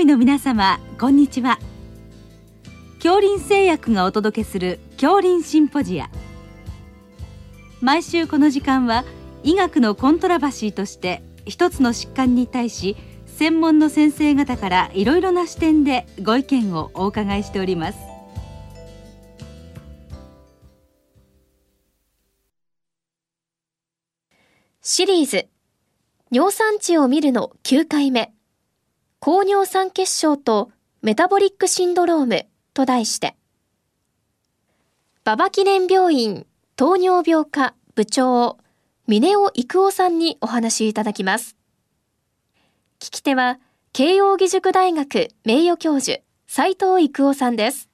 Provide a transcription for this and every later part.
医の皆様こんにちは。恐林製薬がお届けする恐林シンポジア。毎週この時間は医学のコントラバシーとして一つの疾患に対し専門の先生方からいろいろな視点でご意見をお伺いしております。シリーズ尿酸値を見るの9回目。高尿酸血症とメタボリックシンドロームと題して馬場記念病院糖尿病科部長峰尾育夫さんにお話しいただきます聞き手は慶應義塾大学名誉教授斉藤育夫さんです、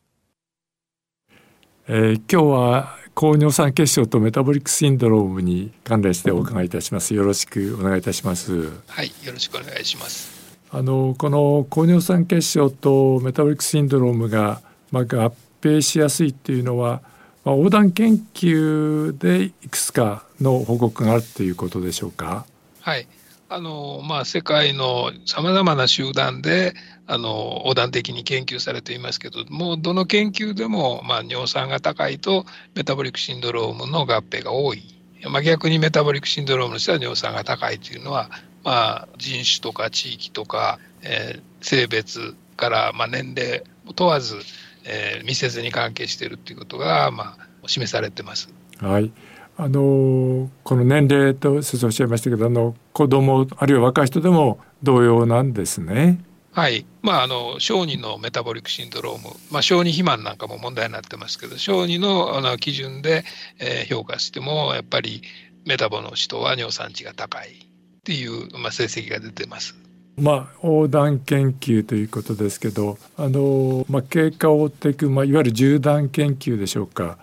えー、今日は高尿酸血症とメタボリックシンドロームに関連してお伺いいたします。よろしくお願いいたします。はい、よろしくお願いします。あのこの高尿酸血症とメタボリックシンドロームがまあ合併しやすいっていうのは、まあ、横断研究でいくつかの報告があるということでしょうか？はい。あのまあ、世界のさまざまな集団であの横断的に研究されていますけどもどの研究でも、まあ、尿酸が高いとメタボリックシンドロームの合併が多い、まあ、逆にメタボリックシンドロームの人は尿酸が高いというのは、まあ、人種とか地域とか、えー、性別から、まあ、年齢問わず、えー、密接に関係しているということが、まあ、示されてます。はいあのこの年齢と先生おっしゃいましたけどあの子供あるいは若い人でも同様なんですね。はい、まあ、あの小児のメタボリックシンドローム、まあ、小児肥満なんかも問題になってますけど小児のあの基準で、えー、評価してもやっぱりメタボの人は尿酸値が高いっていう、まあ、成績が出てます。まあ、横断研究ということですけどあの、まあ、経過を追っていく、まあ、いわゆる縦断研究でしょうか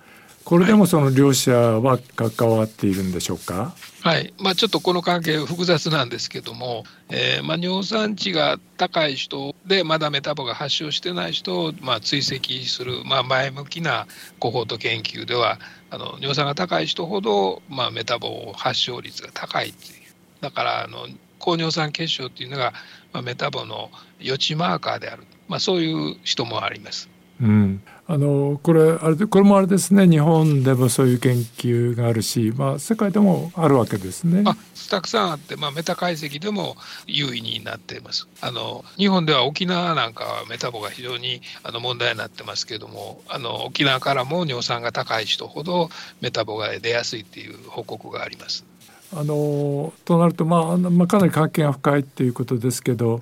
これでもその両者は関わっているんでしょうか？はい、まあ、ちょっとこの関係複雑なんですけども、えー、まあ、尿酸値が高い人でまだメタボが発症してない人をまあ追跡する、まあ、前向きなコホート研究ではあの尿酸が高い人ほどまあメタボ発症率が高いっていうだからあの高尿酸血症っていうのが、まあ、メタボの予知マーカーである、まあ、そういう人もあります。うん、あのこれあれこれもあれですね日本でもそういう研究があるし、まあ、世界でもあるわけですね。あたくさんあって、まあ、メタ解析でも優位になっていますあの日本では沖縄なんかはメタボが非常にあの問題になってますけどもあの沖縄からも尿酸が高い人ほどメタボが出やすいっていう報告があります。あのとなると、まあ、まあかなり関係が深いっていうことですけど、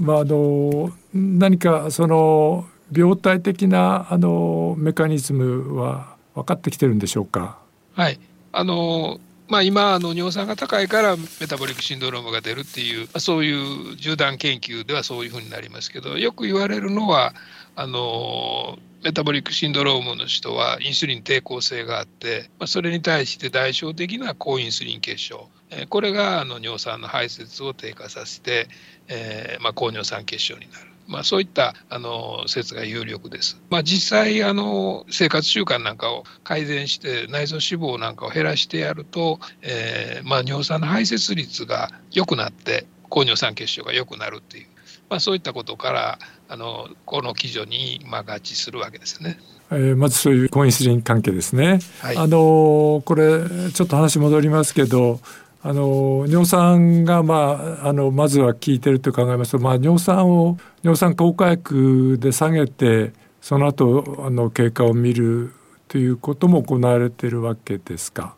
まあ、あの何かその病態的なあのメカニズムは分かってきてるんでしょうか？はいあのまあ、今あの尿酸が高いからメタボリックシンドロームが出るっていうそういう縦断研究ではそういうふうになりますけどよく言われるのはあのメタボリックシンドロームの人はインスリン抵抗性があって、まあ、それに対して代償的な高インスリン血症これがあの尿酸の排泄を低下させて、えーまあ、高尿酸血症になる。まあ、そういったあの説が有力です。まあ、実際あの生活習慣なんかを改善して内臓脂肪なんかを減らしてやると、えー、まあ尿酸の排泄率が良くなって高尿酸血症が良くなるっていう、まあ、そういったことからあのこの基準にまあ合致するわけですね。えー、まずそういうコインスリン関係ですね。はい、あのこれちょっと話戻りますけどあの尿酸が、まあ、あのまずは効いてると考えますと、まあ、尿酸を尿酸効果薬で下げてその後あの経過を見るということも行われているわけですか。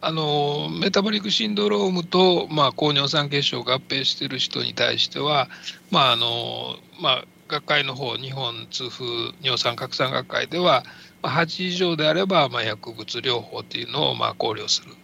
あのメタボリックシンドロームと、まあ、高尿酸血症を合併している人に対しては、まああのまあ、学会の方日本痛風尿酸拡散学会では、まあ、8以上であれば、まあ、薬物療法というのをまあ考慮する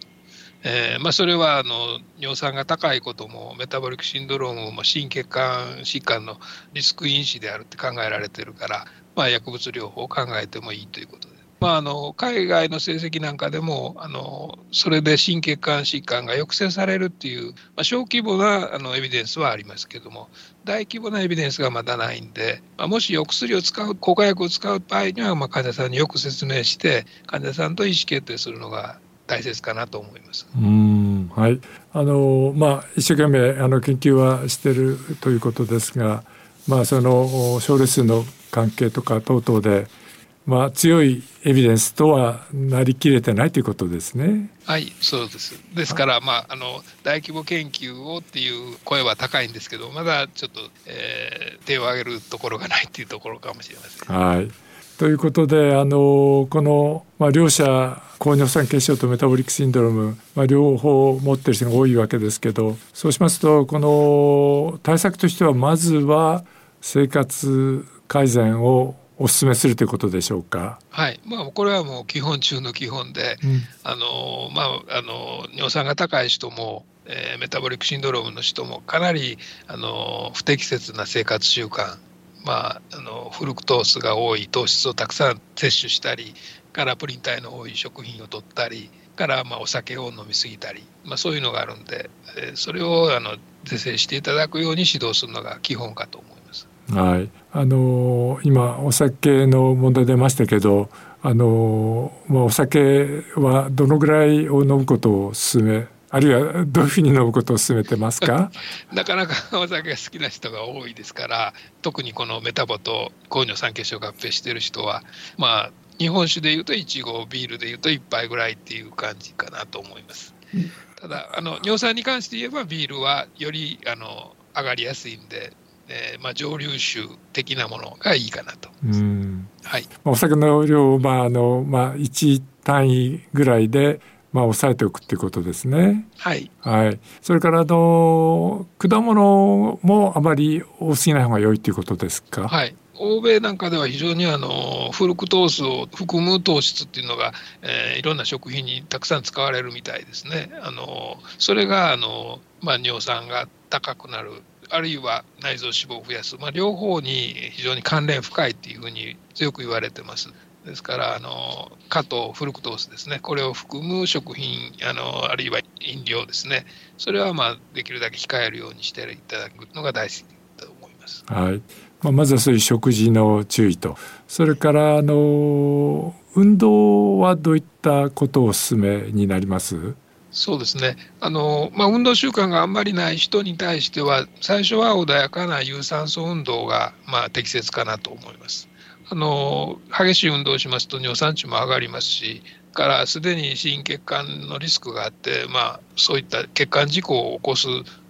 えーまあ、それはあの尿酸が高いこともメタボリックシンドロームも心血管疾患のリスク因子であるって考えられてるから、まあ、薬物療法を考えてもいいということです。まあ、あの海外の成績なんかでもあのそれで心血管疾患が抑制されるっていう、まあ、小規模なあのエビデンスはありますけども大規模なエビデンスがまだないんで、まあ、もしお薬を使う効果薬を使う場合には、まあ、患者さんによく説明して患者さんと意思決定するのが大切かなと思います。うんはいあのまあ一生懸命あの研究はしてるということですがまあ、その症例数の関係とか等々で、まあ、強いエビデンスとはなりきれてないということですね。はい、そうです。ですから、まあ、あの大規模研究をっていう声は高いんですけど、まだちょっと、えー、手を挙げるところがないっていうところかもしれません。はい。ということで、あのこの、まあ、両者高尿酸血症とメタボリックシンドローム、まあ、両方持ってる人が多いわけですけどそうしますとこの対策としてはまずは生活改善をお勧めするということでしょうか？はい、まあこれはもう基本中の基本で、うん、あのまああの尿酸が高い人も、えー、メタボリックシンドロームの人もかなりあの不適切な生活習慣、まああのフルクトースが多い糖質をたくさん摂取したり、からプリン体の多い食品を取ったり、からまあお酒を飲み過ぎたり、まあそういうのがあるんで、えー、それをあの是正していただくように指導するのが基本かと思います。はい、あの今お酒の問題出ましたけどあの、まあ、お酒はどのぐらいを飲むことを勧めあるいはどういうふうに飲むことを勧めてますか？なかなかお酒が好きな人が多いですから特にこのメタボと高尿酸血症合併している人はまあ日本酒でいうと1合ビールでいうと1杯ぐらいっていう感じかなと思います。ただあの尿酸に関して言えばビールはよりあの上がりやすいんでえーまあ、蒸留酒的なものがいいかなと。うんはい、お酒の量、まああのまあ、1単位ぐらいで、まあ、抑えておくっていうことですね。はい、はい、それからあの果物もあまり多すぎない方が良いということですか？はい欧米なんかでは非常にあのフルクトースを含む糖質っていうのが、えー、いろんな食品にたくさん使われるみたいですね。あのそれがあの、まあ、尿酸が高くなるあるいは内臓脂肪を増やす、まあ、両方に非常に関連深いっていうふうに強く言われてます。ですからあの加糖フルクトースですね。これを含む食品あのあるいは飲料ですね。それはまあできるだけ控えるようにしていただくのが大事だと思います。はい。まあ、まずはそういう食事の注意と。それからあの運動はどういったことをお勧めになります？そうですねあの、まあ、運動習慣があんまりない人に対しては最初は穏やかな有酸素運動が、まあ、適切かなと思います。あの激しい運動をしますと尿酸値も上がりますしからすでに心血管のリスクがあって、まあ、そういった血管事故を起こす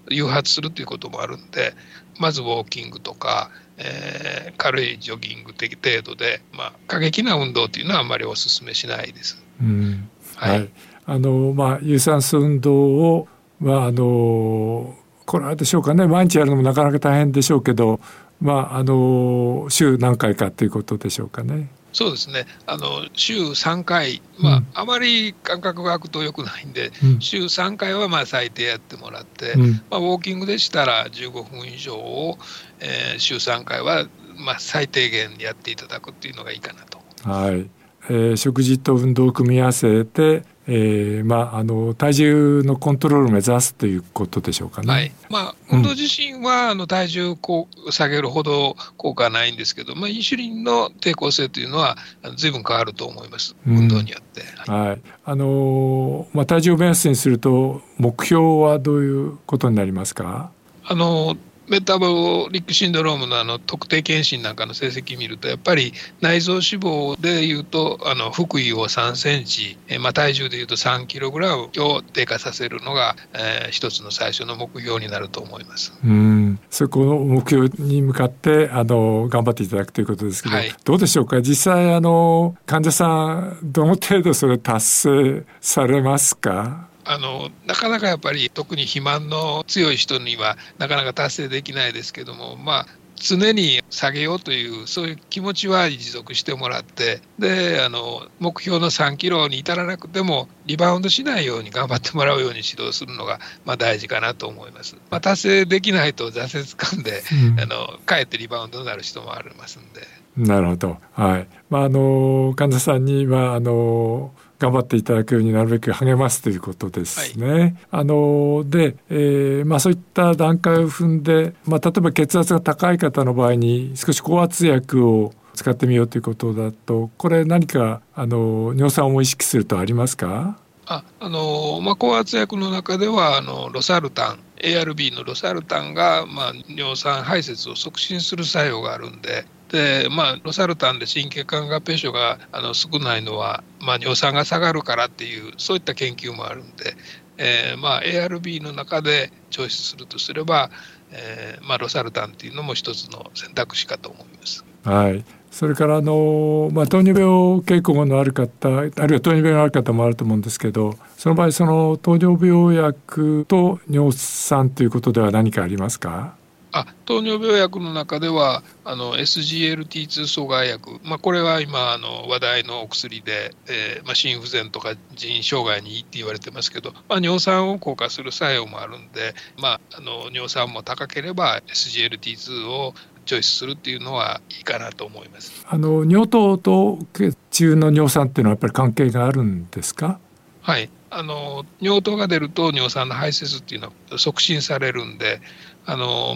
誘発するということもあるんでまずウォーキングとか、えー、軽いジョギング的程度で、まあ、過激な運動というのはあんまりお勧めしないです。うんはい、はいあの、まあ、有酸素運動を、まあ、あのこれはでしょうかね。毎日やるのもなかなか大変でしょうけど、まあ、あの週何回かということでしょうかね。そうですね。あの週3回、まあ、まり間隔が空くとよくないんで、うん、週3回はまあ最低やってもらって、うん、まあ、ウォーキングでしたら15分以上を、えー、週3回はまあ最低限やっていただくっていうのがいいかなと。はい。えー、食事と運動を組み合わせてえー、まああの体重のコントロールを目指すということでしょうかね。はい、まあ運動自身は、あの体重こう下げるほど効果はないんですけど、まあインシュリンの抵抗性というのはずいぶん変わると思います。運動によって。はい、はい、あのまあ体重を目安にすると目標はどういうことになりますか？あのメタボリックシンドロームのあの特定健診なんかの成績見るとやっぱり内臓脂肪でいうとあの腹囲を3センチ、えまあ、体重でいうと3キログラムを低下させるのが、えー、一つの最初の目標になると思います。うん。そこの目標に向かってあの頑張っていただくということですけど、はい、どうでしょうか？実際あの患者さんどの程度それ達成されますか？あのなかなかやっぱり特に肥満の強い人にはなかなか達成できないですけどもまあ常に下げようというそういう気持ちは持続してもらってであの目標の3キロに至らなくてもリバウンドしないように頑張ってもらうように指導するのが、まあ、大事かなと思います。まあ、達成できないと挫折感で、うん、あのかえってリバウンドになる人もありますんで。なるほど。はい。まああの患者さんにはあの頑張っていただくようになるべく励ますということですね。はい、あので、えーまあ、そういった段階を踏んで、まあ、例えば血圧が高い方の場合に少し高圧薬を使ってみようということだとこれ何かあの尿酸を意識するとありますか？ああのまあ、高圧薬の中ではあのロサルタン ARB のロサルタンが、まあ、尿酸排泄を促進する作用があるんでで、まあ、ロサルタンで心血管合併症があの少ないのは、まあ、尿酸が下がるからっていうそういった研究もあるんで、えーまあ、ARB の中でチョイスするとすれば、えーまあ、ロサルタンっていうのも一つの選択肢かと思います。はいそれからあの、まあ、糖尿病傾向のある方あるいは糖尿病のある方もあると思うんですけどその場合その糖尿病薬と尿酸ということでは何かありますか？あ糖尿病薬の中ではあの SGLT2 阻害薬、まあ、これは今あの話題のお薬で、えーまあ、心不全とか腎障害にいいって言われてますけど、まあ、尿酸を硬化する作用もあるんで、まあ、あの尿酸も高ければ SGLT2 をチョイスするっていうのはいいかなと思います。あの尿糖と血中の尿酸っていうのはやっぱり関係があるんですか？はい、あの尿糖が出ると尿酸の排泄っていうのは促進されるんで、あの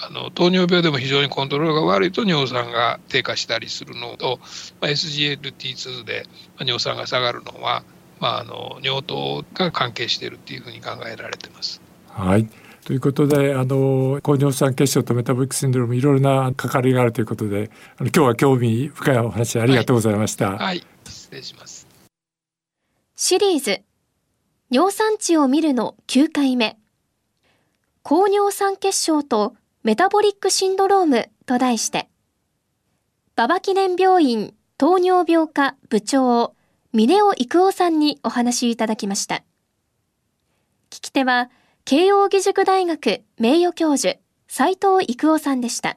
あの糖尿病でも非常にコントロールが悪いと尿酸が低下したりするのと、まあ、SGLT2 で尿酸が下がるのは、まあ、あの尿糖が関係しているっていうふうに考えられてます。はい。ということであの高尿酸血症とメタボリックシンドロームいろいろな関わりがあるということであの今日は興味深いお話ありがとうございました。はい、はい、失礼します。シリーズ尿酸値を見るの9回目。高尿酸血症とメタボリックシンドロームと題して、馬場記念病院糖尿病科部長、峰尾育夫さんにお話いただきました。聞き手は、慶應義塾大学名誉教授、斉藤育夫さんでした。